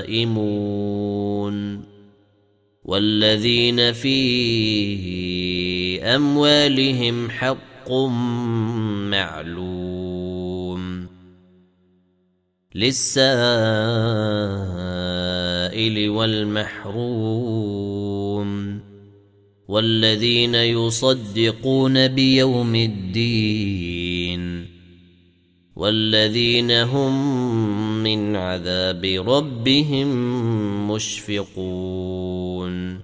دائمون والذين في أموالهم حق معلوم. للسائل والمحروم. والذين يصدقون بيوم الدين. والذين هم من عذاب ربهم مشفقون.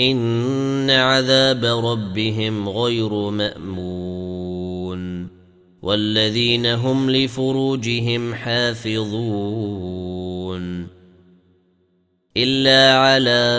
إن عذاب ربهم غير مأمون. والذين هم لفروجهم حافظون. إلا على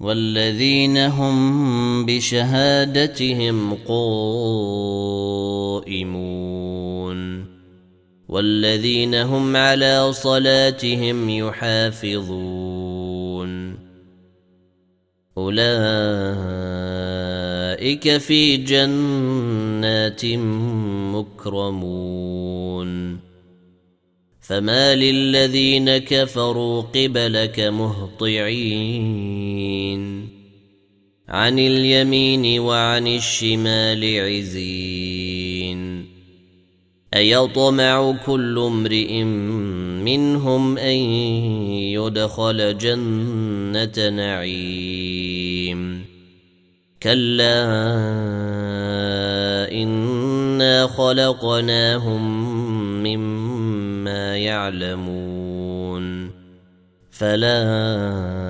والذين هم بشهادتهم قائمون والذين هم على صلاتهم يحافظون أولئك في جنات مكرمون فما للذين كفروا قبلك مهطعين عن اليمين وعن الشمال عزين. أيطمع كل امرئ منهم أن يدخل جنة نعيم. كلا إنا خلقناهم مما يعلمون. فلا